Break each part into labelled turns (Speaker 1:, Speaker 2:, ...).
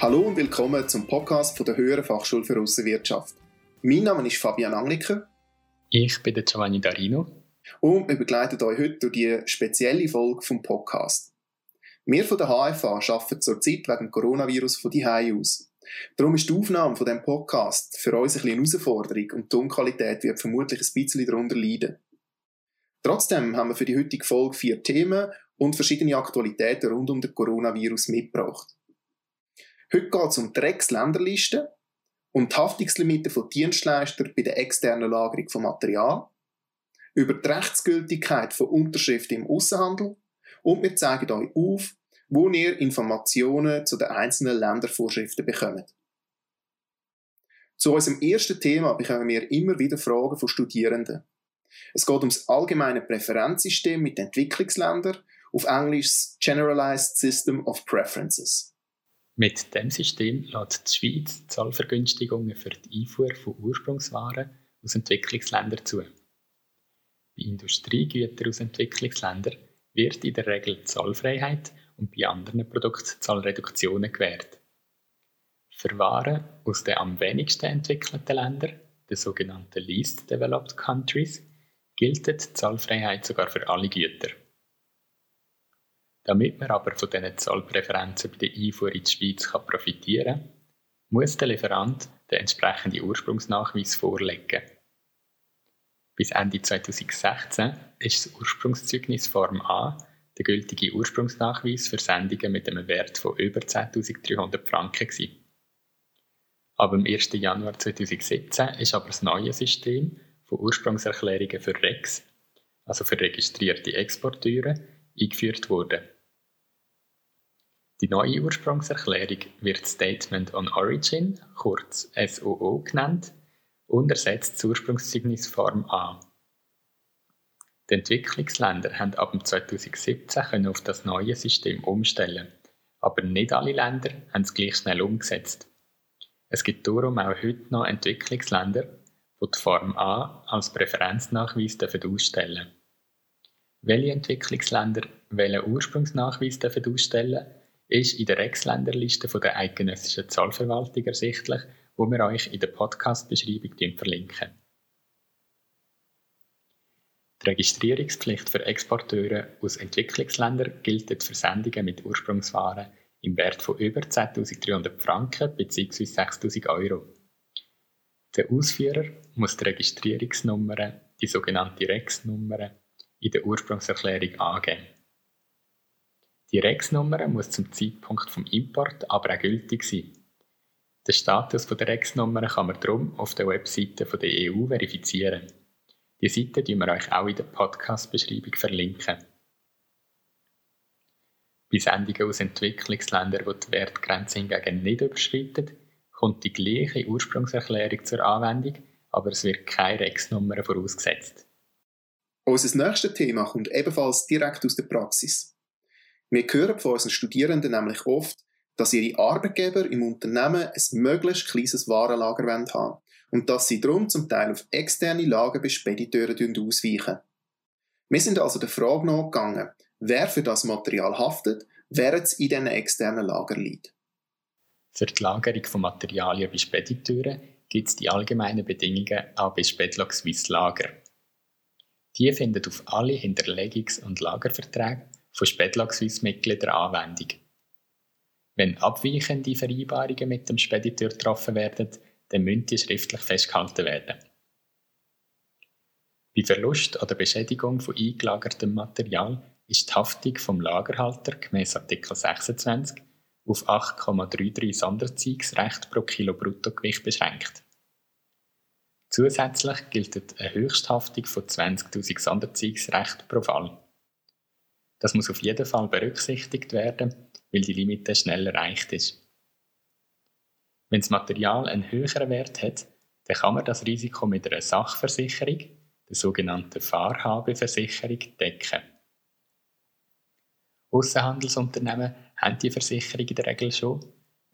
Speaker 1: Hallo und willkommen zum Podcast von der Höheren Fachschule für Aussenwirtschaft. Mein Name ist Fabian Angliker.
Speaker 2: Ich bin der Giovanni Darino.
Speaker 1: Und wir begleiten euch heute durch die spezielle Folge vom Podcast. Wir von der HFA arbeiten zurzeit wegen dem Coronavirus von die aus. Darum ist die Aufnahme von dem Podcast für uns ein bisschen eine Herausforderung und die Tonqualität wird vermutlich ein bisschen darunter leiden. Trotzdem haben wir für die heutige Folge vier Themen und verschiedene Aktualitäten rund um den Coronavirus mitgebracht. Heute geht es um die Rex-Länderliste, um die Haftungslimite von Dienstleistern bei der externen Lagerung von Material, über die Rechtsgültigkeit von Unterschriften im Außenhandel und wir zeigen euch auf, wo ihr Informationen zu den einzelnen Ländervorschriften bekommt. Zu unserem ersten Thema bekommen wir immer wieder Fragen von Studierenden. Es geht um das allgemeine Präferenzsystem mit Entwicklungsländern, auf Englisch Generalized System of Preferences.
Speaker 2: Mit dem System lässt die Schweiz Zollvergünstigungen für die Einfuhr von Ursprungswaren aus Entwicklungsländern zu. Bei Industriegütern aus Entwicklungsländern wird in der Regel Zollfreiheit und bei anderen Produkten Zollreduktionen gewährt. Für Waren aus den am wenigsten entwickelten Ländern, den sogenannten Least Developed Countries, gilt die Zollfreiheit sogar für alle Güter. Damit man aber von diesen Zollpräferenzen bei der Einfuhr in die Schweiz profitieren kann, muss der Lieferant den entsprechenden Ursprungsnachweis vorlegen. Bis Ende 2016 ist das Ursprungszeugnis Form A der gültige Ursprungsnachweis für Sendungen mit einem Wert von über 10.300 Franken. Gewesen. Ab dem 1. Januar 2017 ist aber das neue System von Ursprungserklärungen für REX, also für registrierte Exporteure, eingeführt worden. Die neue Ursprungserklärung wird Statement on Origin, kurz SOO genannt, und ersetzt das Ursprungszeugnis Form A. Die Entwicklungsländer haben ab 2017 auf das neue System umstellen, aber nicht alle Länder haben es gleich schnell umgesetzt. Es gibt darum auch heute noch Entwicklungsländer, die die Form A als Präferenznachweis ausstellen dürfen. Welche Entwicklungsländer welchen Ursprungsnachweis dürfen ausstellen ist in der Ex-Länderliste der eidgenössischen Zollverwaltung ersichtlich, wo wir euch in der Podcast-Beschreibung verlinken. Die Registrierungspflicht für Exporteure aus Entwicklungsländern gilt für Sendungen mit Ursprungswaren im Wert von über 10.300 Franken bzw. 6.000 Euro. Der Ausführer muss die Registrierungsnummer, die sogenannte REX-Nummer, in der Ursprungserklärung angeben. Die REX-Nummer muss zum Zeitpunkt des Import aber auch gültig sein. Den Status der REX-Nummer kann man darum auf der Webseite der EU verifizieren. Die Seite verlinken wir euch auch in der Podcast-Beschreibung verlinken. Bei Sendungen aus Entwicklungsländern, die die Wertgrenze hingegen nicht überschreiten, kommt die gleiche Ursprungserklärung zur Anwendung, aber es wird keine Rex-Nummer vorausgesetzt.
Speaker 1: Unser nächstes Thema kommt ebenfalls direkt aus der Praxis. Wir hören von unseren Studierenden nämlich oft, dass ihre Arbeitgeber im Unternehmen ein möglichst kleines Warenlager haben und dass sie darum zum Teil auf externe Lager bei Spediteuren ausweichen. Wir sind also der Frage nachgegangen, wer für das Material haftet, während es in diesen externen Lager liegt.
Speaker 2: Für die Lagerung von Materialien bei Spediteuren gibt es die allgemeinen Bedingungen auch bei Spedlog Swiss Lager. Die finden auf alle Hinterlegungs- und Lagerverträge von Spedlog Swiss Mitgliedern Anwendung. Wenn abweichende Vereinbarungen mit dem Spediteur getroffen werden, dann müssen die schriftlich festgehalten werden. Bei Verlust oder Beschädigung von eingelagertem Material ist die Haftung vom Lagerhalter gemäß Artikel 26 auf 8,33 Sonderziehungsrecht pro Kilo Bruttogewicht beschränkt. Zusätzlich gilt eine Höchsthaftung von 20.000 Sonderziehungsrecht pro Fall. Das muss auf jeden Fall berücksichtigt werden, weil die Limite schnell erreicht ist. Wenn das Material einen höheren Wert hat, dann kann man das Risiko mit einer Sachversicherung, der sogenannten Fahrhabeversicherung, decken. Aussenhandelsunternehmen haben die Versicherung in der Regel schon,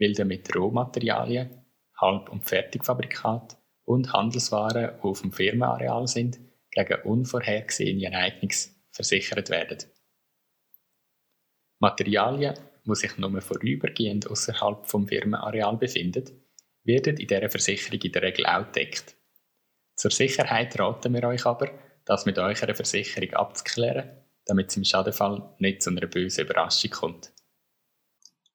Speaker 2: weil damit Rohmaterialien, Halb- und Fertigfabrikate und Handelswaren, die auf dem Firmenareal sind, gegen unvorhergesehene Ereignisse versichert werden. Materialien, die sich nur vorübergehend außerhalb vom Firmenareal befindet, werden in dieser Versicherung in der Regel auch gedeckt. Zur Sicherheit raten wir euch aber, das mit eurer Versicherung abzuklären, damit es im Schadenfall nicht zu einer bösen Überraschung kommt.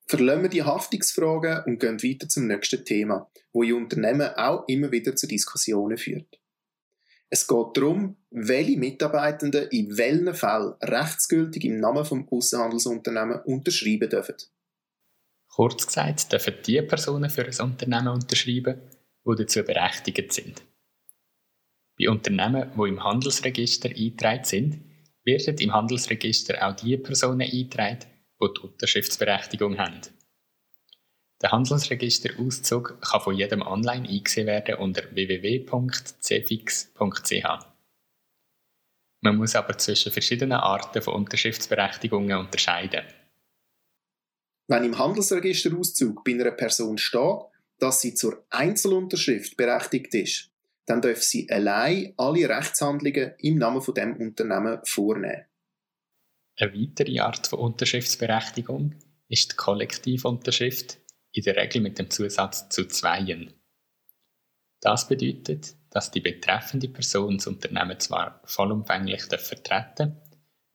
Speaker 1: Verlassen wir die Haftungsfragen und gehen weiter zum nächsten Thema, wo in Unternehmen auch immer wieder zu Diskussionen führt. Es geht darum, welche Mitarbeitenden in welchen Fällen rechtsgültig im Namen vom Außenhandelsunternehmen unterschreiben dürfen.
Speaker 2: Kurz gesagt, dürfen die Personen für ein Unternehmen unterschreiben, die dazu berechtigt sind. Bei Unternehmen, die im Handelsregister eingetragen sind, werden im Handelsregister auch die Personen eingetragen, die die Unterschriftsberechtigung haben. Der Handelsregisterauszug kann von jedem online eingesehen werden unter www.cfix.ch. Man muss aber zwischen verschiedenen Arten von Unterschriftsberechtigungen unterscheiden.
Speaker 1: Wenn im Handelsregisterauszug bei einer Person steht, dass sie zur Einzelunterschrift berechtigt ist, dann darf sie allein alle Rechtshandlungen im Namen von dem Unternehmen vornehmen.
Speaker 2: Eine weitere Art von Unterschriftsberechtigung ist die Kollektivunterschrift, in der Regel mit dem Zusatz zu Zweien. Das bedeutet, dass die betreffende Person das Unternehmen zwar vollumfänglich vertreten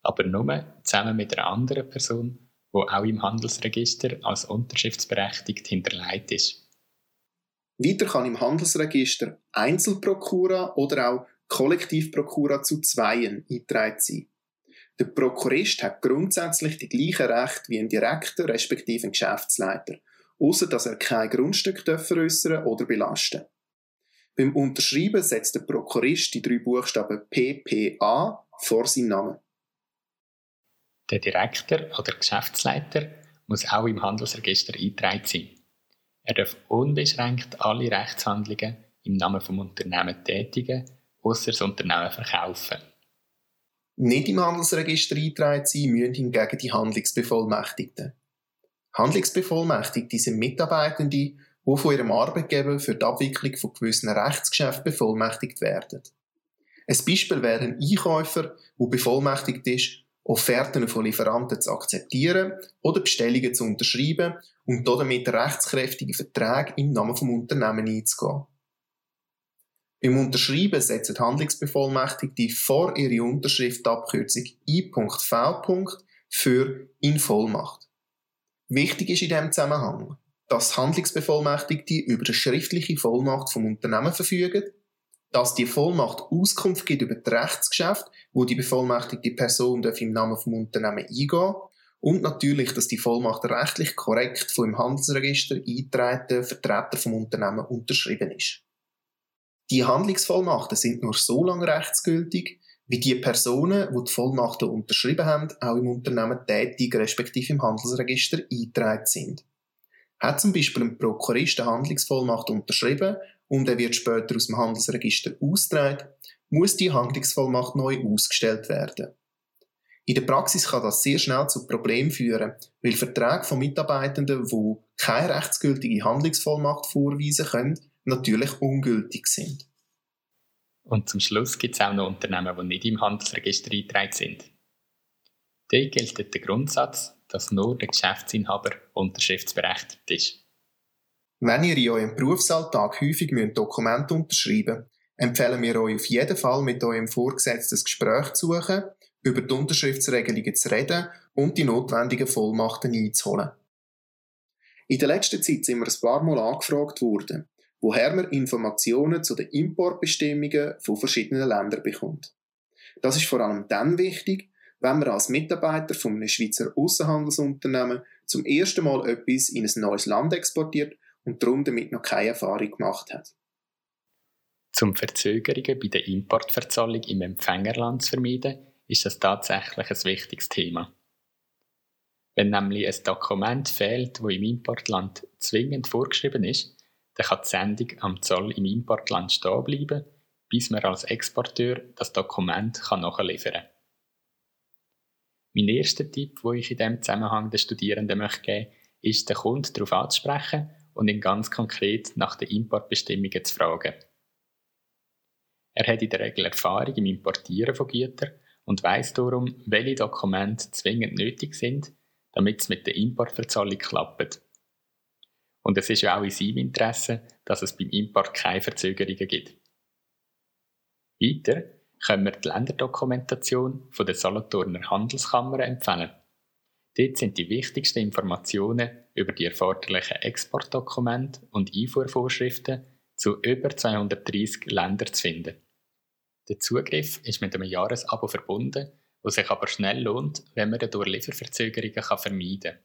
Speaker 2: aber nur zusammen mit einer anderen Person, die auch im Handelsregister als unterschriftsberechtigt hinterlegt ist.
Speaker 1: Weiter kann im Handelsregister Einzelprokura oder auch Kollektivprokura zu Zweien eingetragen sein. Der Prokurist hat grundsätzlich die gleichen Rechte wie ein Direktor respektive ein Geschäftsleiter, außer dass er kein Grundstück veräußern oder belasten Beim Unterschreiben setzt der Prokurist die drei Buchstaben PPA vor seinen Namen.
Speaker 2: Der Direktor oder Geschäftsleiter muss auch im Handelsregister eingetragen sein. Er darf unbeschränkt alle Rechtshandlungen im Namen vom Unternehmen tätigen, außer das Unternehmen verkaufen
Speaker 1: nicht im Handelsregister eingetragen sein müssen hingegen die Handlungsbevollmächtigten. Handlungsbevollmächtigte sind Mitarbeitende, die von ihrem Arbeitgeber für die Abwicklung von gewissen Rechtsgeschäften bevollmächtigt werden. Ein Beispiel wäre ein Einkäufer, der bevollmächtigt ist, Offerten von Lieferanten zu akzeptieren oder Bestellungen zu unterschreiben und damit rechtskräftige Verträge im Namen vom Unternehmen einzugehen. Beim Unterschreiben setzen Handlungsbevollmächtigte vor ihre Unterschrift die Abkürzung I.V. für in Vollmacht. Wichtig ist in diesem Zusammenhang, dass Handlungsbevollmächtigte über eine schriftliche Vollmacht vom Unternehmen verfügen, dass die Vollmacht Auskunft gibt über das Rechtsgeschäft, wo die bevollmächtigte Person im Namen vom Unternehmen eingehen und natürlich, dass die Vollmacht rechtlich korrekt vom im Handelsregister eingetragenen Vertreter vom Unternehmen unterschrieben ist. Die Handlungsvollmachten sind nur so lange rechtsgültig, wie die Personen, die die Vollmachten unterschrieben haben, auch im Unternehmen tätig respektive im Handelsregister eingetragen sind. Hat zum Beispiel ein Prokurist eine Handlungsvollmacht unterschrieben und er wird später aus dem Handelsregister austragen, muss die Handlungsvollmacht neu ausgestellt werden. In der Praxis kann das sehr schnell zu Problemen führen, weil Verträge von Mitarbeitenden, die keine rechtsgültige Handlungsvollmacht vorweisen können, natürlich ungültig sind.
Speaker 2: Und zum Schluss gibt es auch noch Unternehmen, die nicht im Handelsregister eingetragen sind. Dort gilt der Grundsatz, dass nur der Geschäftsinhaber unterschriftsberechtigt ist.
Speaker 1: Wenn ihr in eurem Berufsalltag häufig Dokumente unterschreiben müsst, empfehlen wir euch auf jeden Fall mit eurem Vorgesetzten das Gespräch zu suchen, über die Unterschriftsregelungen zu reden und die notwendigen Vollmachten einzuholen. In der letzten Zeit sind wir ein paar Mal angefragt worden, woher man Informationen zu den Importbestimmungen von verschiedenen Ländern bekommt. Das ist vor allem dann wichtig, wenn man als Mitarbeiter von einem Schweizer Außenhandelsunternehmen zum ersten Mal etwas in ein neues Land exportiert und darum damit noch keine Erfahrung gemacht hat.
Speaker 2: Zum Verzögerungen bei der Importverzahlung im Empfängerland zu vermeiden, ist das tatsächlich ein wichtiges Thema. Wenn nämlich ein Dokument fehlt, wo im Importland zwingend vorgeschrieben ist, dann kann die Sendung am Zoll im Importland stehen bleiben, bis man als Exporteur das Dokument nachliefern kann. Mein erster Tipp, den ich in diesem Zusammenhang den Studierenden möchte geben ist, den Kunden darauf anzusprechen und ihn ganz konkret nach den Importbestimmungen zu fragen. Er hat in der Regel Erfahrung im Importieren von Gütern und weiß darum, welche Dokumente zwingend nötig sind, damit es mit der Importverzahlung klappt. Und es ist ja auch in seinem Interesse, dass es beim Import keine Verzögerungen gibt. Weiter können wir die Länderdokumentation von der Solothurner Handelskammer empfehlen. Dort sind die wichtigsten Informationen über die erforderlichen Exportdokumente und Einfuhrvorschriften zu über 230 Ländern zu finden. Der Zugriff ist mit einem Jahresabo verbunden, was sich aber schnell lohnt, wenn man dadurch Lieferverzögerungen vermeiden kann.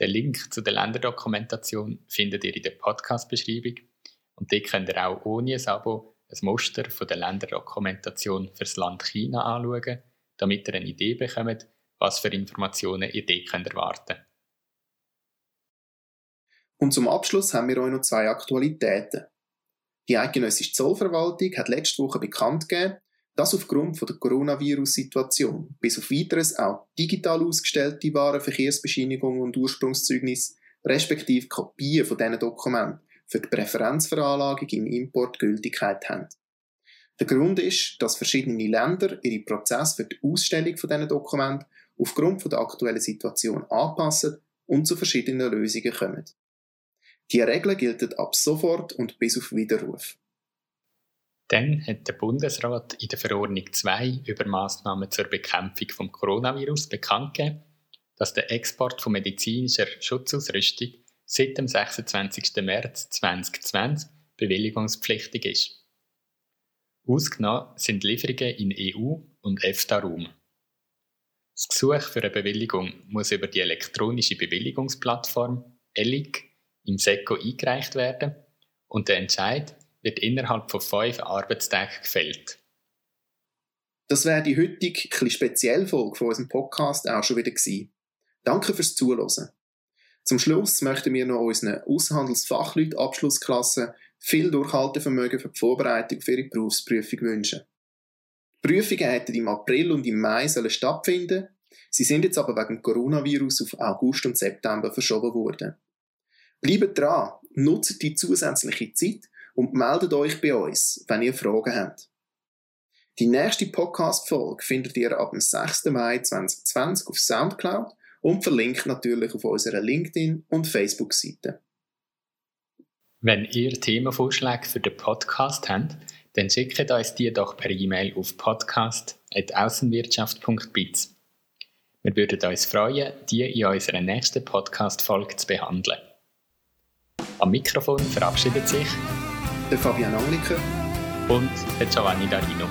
Speaker 2: Den Link zu der Länderdokumentation findet ihr in der Podcast-Beschreibung und dort könnt ihr auch ohne ein Abo ein Muster von der Länderdokumentation fürs Land China anschauen, damit ihr eine Idee bekommt, was für Informationen ihr dort könnt erwarten könnt.
Speaker 1: Und zum Abschluss haben wir euch noch zwei Aktualitäten. Die eidgenössische Zollverwaltung hat letzte Woche bekannt gegeben, dass aufgrund der Coronavirus-Situation bis auf weiteres auch digital ausgestellte Warenverkehrsbescheinigungen und Ursprungszeugnisse respektive Kopien von diesen Dokumenten für die Präferenzveranlagung im Import Gültigkeit haben. Der Grund ist, dass verschiedene Länder ihre Prozesse für die Ausstellung von diesen Dokumenten aufgrund der aktuellen Situation anpassen und zu verschiedenen Lösungen kommen. Die Regeln gelten ab sofort und bis auf Widerruf.
Speaker 2: Dann hat der Bundesrat in der Verordnung 2 über Maßnahmen zur Bekämpfung vom Coronavirus bekannt gegeben, dass der Export von medizinischer Schutzausrüstung seit dem 26. März 2020 bewilligungspflichtig ist. Ausgenommen sind Lieferungen in EU- und EFTA-Raum. Das Gesuch für eine Bewilligung muss über die elektronische Bewilligungsplattform ELIC im SECO eingereicht werden und der Entscheid wird innerhalb von fünf Arbeitstagen gefällt.
Speaker 1: Das wäre die heutige etwas spezielle Folge von unserem Podcast auch schon wieder gewesen. Danke fürs Zuhören. Zum Schluss möchten wir noch unseren Außenhandelsfachleuten Abschlussklasse viel Durchhaltevermögen für die Vorbereitung für ihre Berufsprüfung wünschen. Die Prüfungen hätten im April und im Mai sollen stattfinden. Sie sind jetzt aber wegen Coronavirus auf August und September verschoben worden. Bleibt dran, nutzt die zusätzliche Zeit und meldet euch bei uns, wenn ihr Fragen habt. Die nächste Podcast-Folge findet ihr ab dem 6. Mai 2020 auf Soundcloud und verlinkt natürlich auf unserer LinkedIn- und Facebook-Seite.
Speaker 2: Wenn ihr Themenvorschläge für den Podcast habt, dann schickt uns die doch per E-Mail auf podcast.aussenwirtschaft.biz. Wir würden uns freuen, die in unserer nächsten Podcast-Folge zu behandeln. Am Mikrofon verabschiedet sich
Speaker 1: der Fabian Angliker
Speaker 2: und der Giovanni Darino.